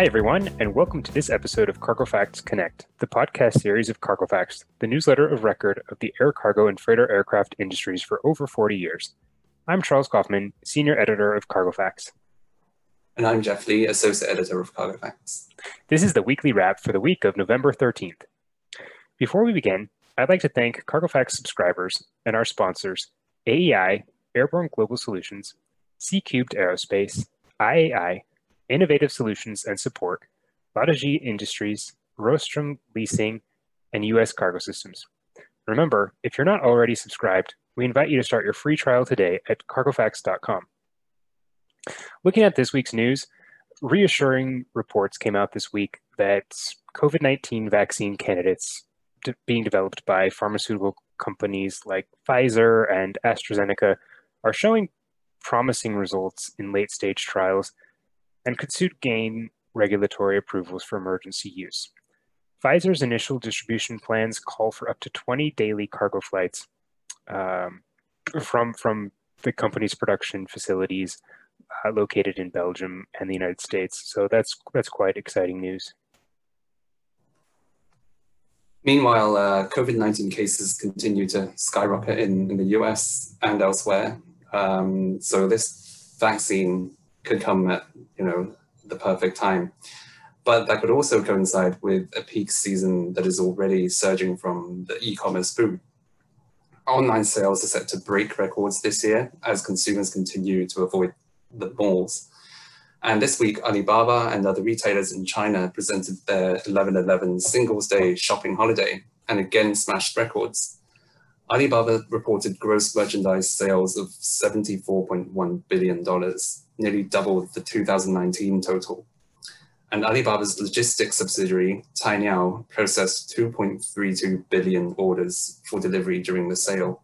Hi, everyone, and welcome to this episode of Cargo Facts Connect, the podcast series of Cargo Facts, the newsletter of record of the air cargo and freighter aircraft industries for over 40 years. I'm Charles Kaufman, Senior Editor of Cargo Facts. And I'm Jeff Lee, Associate Editor of Cargo Facts. This is the weekly wrap for the week of November 13th. Before we begin, I'd like to thank Cargo Facts subscribers and our sponsors AEI, Airborne Global Solutions, C Cubed Aerospace, IAI, Innovative Solutions and Support, Badaji Industries, Rostrum Leasing, and U.S. Cargo Systems. Remember, if you're not already subscribed, we invite you to start your free trial today at cargofacts.com. Looking at this week's news, reassuring reports came out this week that COVID 19 vaccine candidates de- being developed by pharmaceutical companies like Pfizer and AstraZeneca are showing promising results in late stage trials and could soon gain regulatory approvals for emergency use. Pfizer's initial distribution plans call for up to 20 daily cargo flights um, from, from the company's production facilities uh, located in Belgium and the United States. So that's, that's quite exciting news. Meanwhile, uh, COVID 19 cases continue to skyrocket in, in the US and elsewhere. Um, so this vaccine could come at you know the perfect time. But that could also coincide with a peak season that is already surging from the e-commerce boom. Online sales are set to break records this year as consumers continue to avoid the malls. And this week, Alibaba and other retailers in China presented their 11-11 Singles Day shopping holiday and again smashed records. Alibaba reported gross merchandise sales of $74.1 billion, nearly double the 2019 total. And Alibaba's logistics subsidiary, Cainiao, processed 2.32 billion orders for delivery during the sale.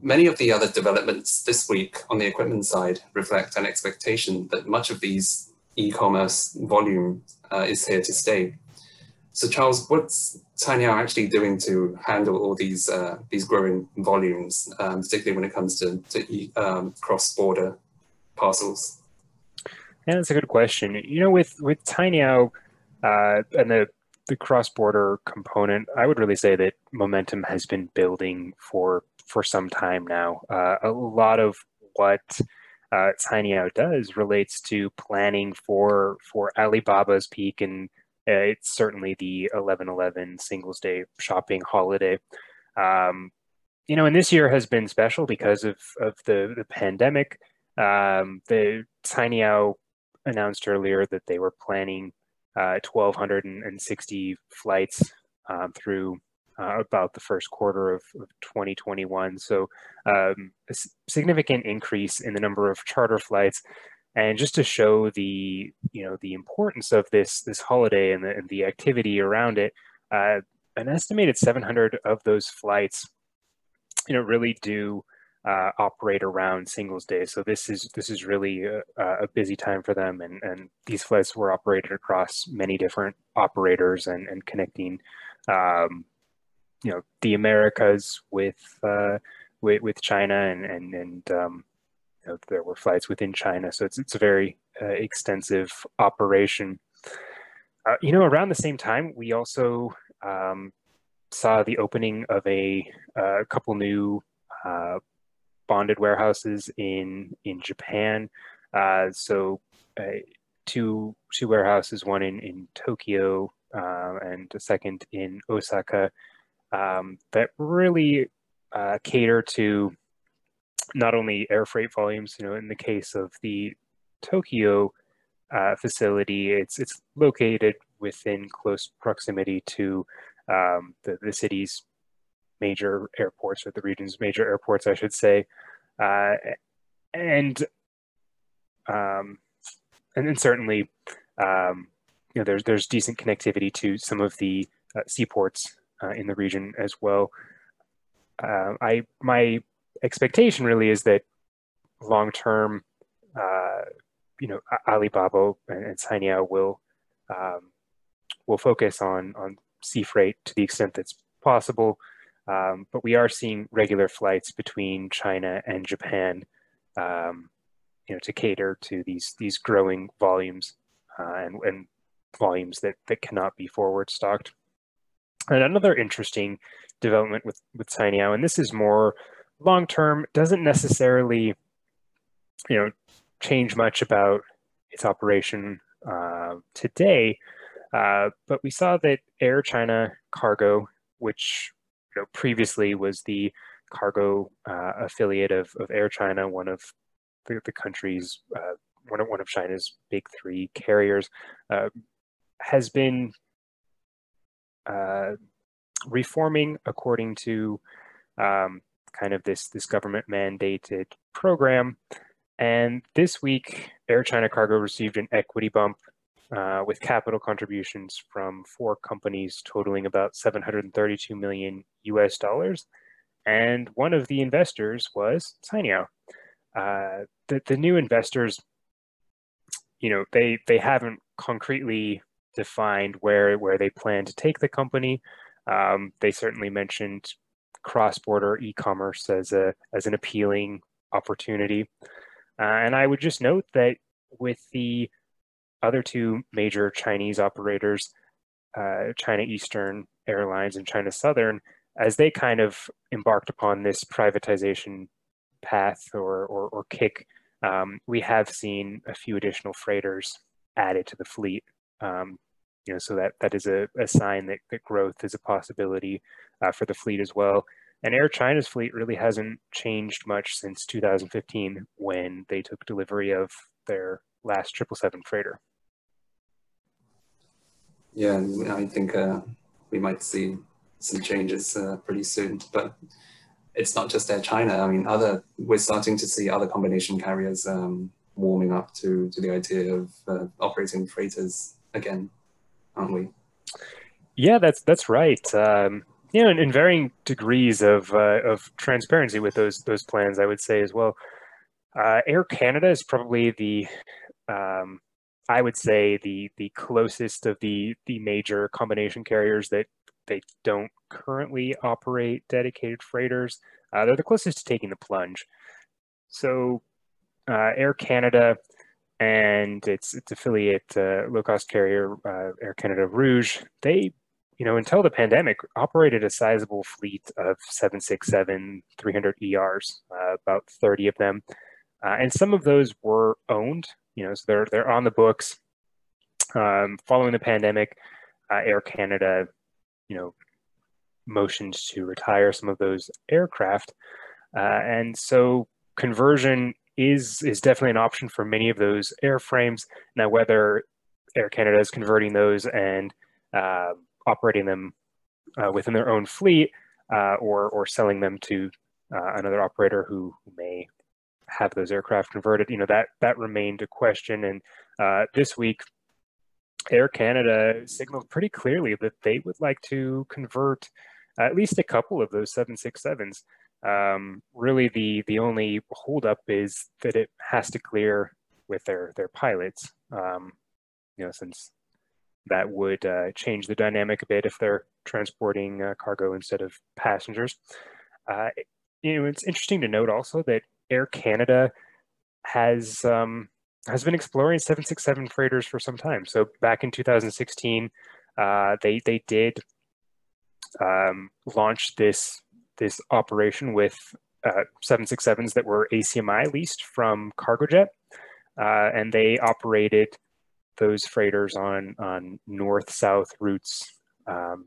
Many of the other developments this week on the equipment side reflect an expectation that much of these e-commerce volume uh, is here to stay. So Charles, what's Cainiao actually doing to handle all these uh, these growing volumes, um, particularly when it comes to, to um, cross-border parcels? Yeah, that's a good question. You know, with with Cainiao uh, and the the cross-border component, I would really say that momentum has been building for for some time now. Uh, a lot of what uh, Cainiao does relates to planning for for Alibaba's peak, and uh, it's certainly the 11/11 Singles Day shopping holiday. Um, you know, and this year has been special because of of the the pandemic. Um, the Cainiao announced earlier that they were planning uh, 1,260 flights um, through uh, about the first quarter of, of 2021. So um, a significant increase in the number of charter flights. And just to show the, you know, the importance of this this holiday and the, and the activity around it, uh, an estimated 700 of those flights, you know, really do uh, operate around Singles Day. So this is this is really a, a, busy time for them, and and these flights were operated across many different operators and and connecting, um, you know, the Americas with uh, with, with China, and and and um, you know, there were flights within China. So it's it's a very uh, extensive operation. Uh, you know, around the same time, we also um, saw the opening of a, a couple new uh, bonded warehouses in in Japan. Uh, so uh, two two warehouses, one in in Tokyo uh, and a second in Osaka, um, that really uh, cater to not only air freight volumes. You know, in the case of the Tokyo uh, facility, it's it's located within close proximity to um, the, the city's major airports or the region's major airports, I should say, uh, and um, and certainly um, you know there's there's decent connectivity to some of the uh, seaports uh, in the region as well. Uh, I my expectation really is that long term, uh, you know, Alibaba and, and Cainiao will um, will focus on on sea freight to the extent that's possible. Um, but we are seeing regular flights between China and Japan, um, you know, to cater to these these growing volumes uh, and, and volumes that, that cannot be forward stocked. And another interesting development with, with Cainiao, and this is more long term, doesn't necessarily you know change much about its operation uh, today. Uh, but we saw that Air China Cargo, which you know, previously was the cargo uh, affiliate of, of Air China, one of the, the country's uh, one of one of China's big three carriers, uh, has been uh, reforming according to um, kind of this this government mandated program. And this week, Air China Cargo received an equity bump uh, with capital contributions from four companies totaling about 732 million US dollars. And one of the investors was Cainiao. Uh, the, the new investors, you know, they, they haven't concretely defined where, where they plan to take the company. Um, they certainly mentioned cross-border e-commerce as a as an appealing opportunity. Uh, and I would just note that with the other two major Chinese operators, uh, China Eastern Airlines and China Southern, as they kind of embarked upon this privatization path or, or, or kick, um, we have seen a few additional freighters added to the fleet. Um, you know, so that that is a, a sign that, that growth is a possibility uh, for the fleet as well. And Air China's fleet really hasn't changed much since 2015 when they took delivery of their last 777 freighter. Yeah, I think uh, we might see some changes uh, pretty soon. But it's not just Air China. I mean, other we're starting to see other combination carriers um, warming up to to the idea of uh, operating freighters again, aren't we? Yeah, that's that's right. Um, you know, in, in varying degrees of uh, of transparency with those those plans, I would say as well. Uh, Air Canada is probably the, um, I would say the the closest of the the major combination carriers that they don't currently operate dedicated freighters. Uh, they're the closest to taking the plunge. So, uh, Air Canada and its its affiliate uh, low cost carrier uh, Air Canada Rouge, they you know, until the pandemic, operated a sizable fleet of 767 300 ERs, uh, about 30 of them. Uh, and some of those were owned, you know, so they're, they're on the books. Um, following the pandemic, uh, Air Canada, you know, motioned to retire some of those aircraft. Uh, and so conversion is, is definitely an option for many of those airframes. Now, whether Air Canada is converting those and um, operating them uh, within their own fleet uh, or, or selling them to uh, another operator who may have those aircraft converted. You know, that, that remained a question. And uh, this week, Air Canada signaled pretty clearly that they would like to convert at least a couple of those 767s. Um, really, the the only holdup is that it has to clear with their their pilots. Um, you know, since that would uh, change the dynamic a bit if they're transporting uh, cargo instead of passengers. Uh, you know, it's interesting to note also that Air Canada has um, has been exploring 767 freighters for some time. So back in 2016, uh, they they did um, launch this this operation with 767s uh, that were ACMI leased from Cargojet, uh, and they operated those freighters on on north south routes um,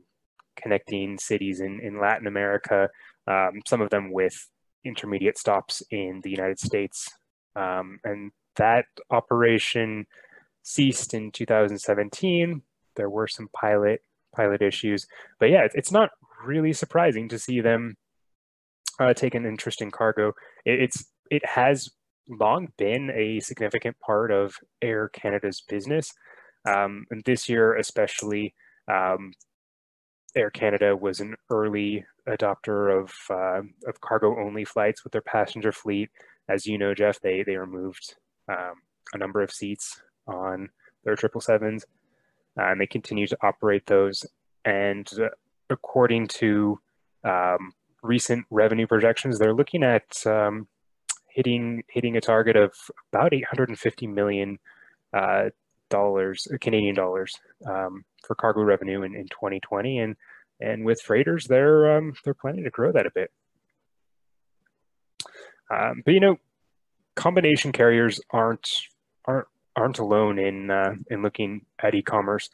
connecting cities in, in Latin America, um, some of them with intermediate stops in the United States. Um, and that operation ceased in 2017. There were some pilot pilot issues, but yeah, it's not really surprising to see them uh, take an interest in cargo. It, it's it has long been a significant part of Air Canada's business. Um, and this year, especially, um, Air Canada was an early adopter of uh, of cargo only flights with their passenger fleet. As you know, Jeff, they they removed um, a number of seats on their triple sevens, uh, and they continue to operate those. And uh, according to um, recent revenue projections, they're looking at um, hitting hitting a target of about 850 million uh, dollars, Canadian dollars, um, for cargo revenue in, in 2020, and and with freighters, they're um, they're planning to grow that a bit. Um, but you know, combination carriers aren't aren't aren't alone in uh, in looking at e-commerce.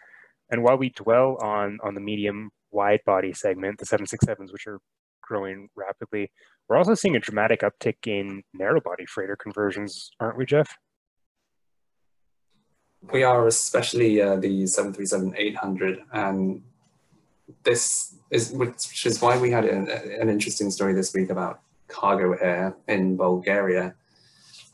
And while we dwell on on the medium wide body segment, the 767s, which are growing rapidly, we're also seeing a dramatic uptick in narrow body freighter conversions, aren't we, Jeff? We are, especially uh, the 737-800, and this is which is why we had a, an interesting story this week about cargo air in Bulgaria.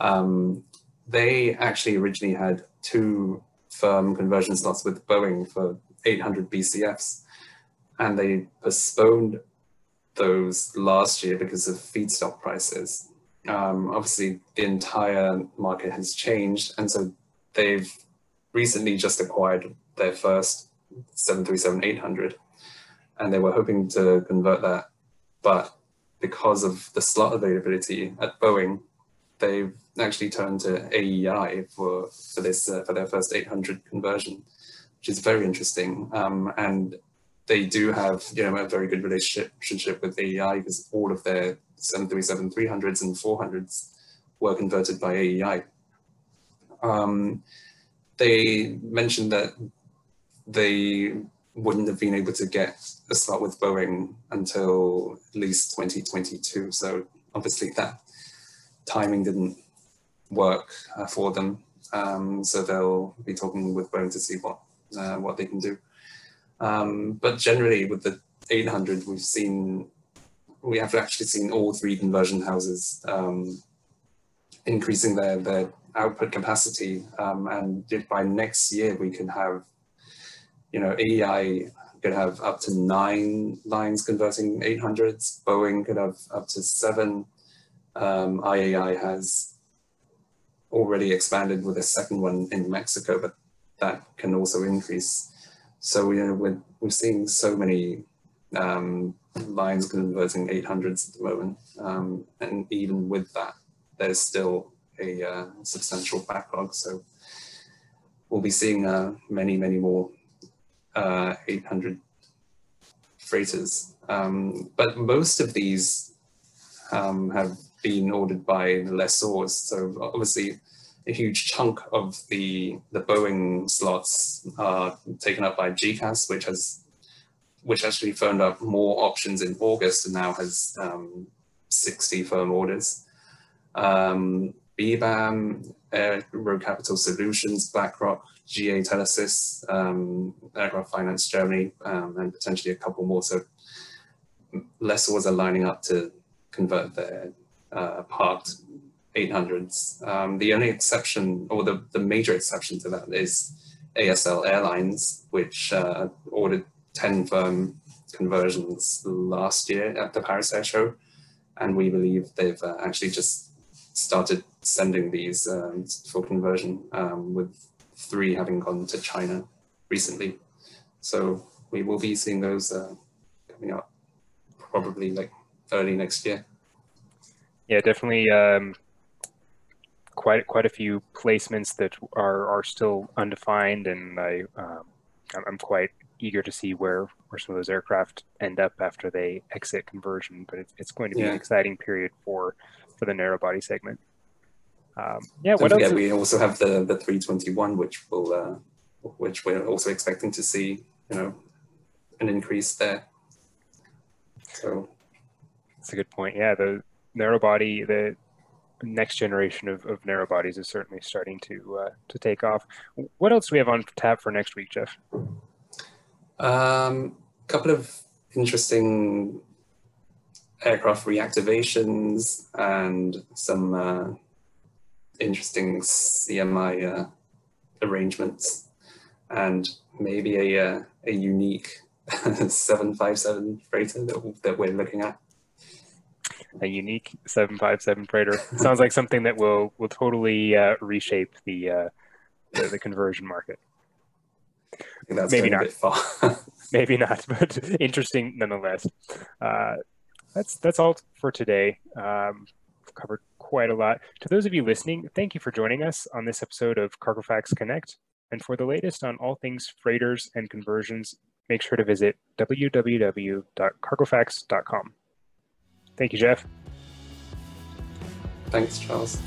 Um, they actually originally had two firm conversion slots with Boeing for 800 BCFs, and they postponed those last year because of feedstock prices. Um, obviously, the entire market has changed, and so they've recently just acquired their first 737-800, and they were hoping to convert that, but because of the slot availability at Boeing, they've actually turned to AEI for for this uh, for their first 800 conversion, which is very interesting. Um, and they do have you know a very good relationship with AEI because all of their 737 300s and 400s were converted by AEI. Um, they mentioned that they wouldn't have been able to get a slot with Boeing until at least 2022. So obviously that timing didn't work uh, for them. Um, so they'll be talking with Boeing to see what uh, what they can do. Um, but generally, with the 800, we've seen we have actually seen all three conversion houses um, increasing their their output capacity, um, and if by next year we can have, you know, AEI could have up to nine lines converting 800s. Boeing could have up to seven. Um, IAI has already expanded with a second one in Mexico, but that can also increase. So you know, we're, we're seeing so many um, lines converting 800s at the moment. Um, and even with that, there's still a uh, substantial backlog. So we'll be seeing uh, many, many more uh, 800 freighters. Um, but most of these um, have been ordered by lessors. So obviously a huge chunk of the, the Boeing slots are taken up by GECAS, which has which actually phoned up more options in August and now has um, 60 firm orders. Um, BBAM, Road Capital Solutions, BlackRock, GA Telesis, um, Aircraft Finance Germany, um, and potentially a couple more. So lessors are lining up to convert their uh, parked 800s. Um, the only exception, or the, the major exception to that is ASL Airlines, which uh, ordered 10 firm conversions last year at the Paris Air Show. And we believe they've uh, actually just started sending these um, for conversion, um, with three having gone to China recently. So we will be seeing those uh, coming up probably like early next year. Yeah, definitely. Um, quite quite a few placements that are are still undefined, and I um, I'm quite eager to see where where some of those aircraft end up after they exit conversion. But it's, it's going to be yeah. an exciting period for for the narrow body segment. Um, yeah, we also have the the 321, which will uh, which we're also expecting to see, you know, an increase there. So that's a good point. Yeah, the narrow body, the next generation of, of narrow bodies is certainly starting to uh, to take off. What else do we have on tap for next week, Jeff? A um, couple of interesting aircraft reactivations and some uh, interesting CMI uh, arrangements, and maybe a uh, a unique 757 freighter that, that we're looking at a unique 757 freighter. Sounds like something that will will totally uh, reshape the, uh, the, the conversion market. Maybe not. Maybe not, but interesting nonetheless. Uh, that's that's all for today. Um, covered quite a lot. To those of you listening, thank you for joining us on this episode of Cargo Facts Connect. And for the latest on all things freighters and conversions, make sure to visit www.cargofacts.com. Thank you, Jeff. Thanks, Charles.